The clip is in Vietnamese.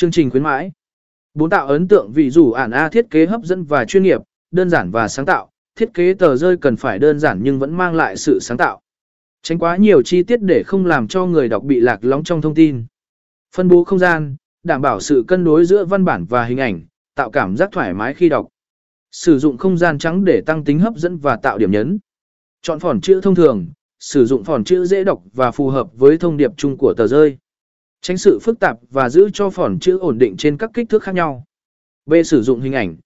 Chương trình khuyến mãi. Bốn tạo ấn tượng vì dù ản A thiết kế hấp dẫn và chuyên nghiệp, đơn giản và sáng tạo, thiết kế tờ rơi cần phải đơn giản nhưng vẫn mang lại sự sáng tạo. Tránh quá nhiều chi tiết để không làm cho người đọc bị lạc lõng trong thông tin. Phân bố không gian, đảm bảo sự cân đối giữa văn bản và hình ảnh, tạo cảm giác thoải mái khi đọc. Sử dụng không gian trắng để tăng tính hấp dẫn và tạo điểm nhấn. Chọn phỏng chữ thông thường, sử dụng phỏng chữ dễ đọc và phù hợp với thông điệp chung của tờ rơi. Tránh sự phức tạp và giữ cho phỏn chữ ổn định trên các kích thước khác nhau. B. Sử dụng hình ảnh.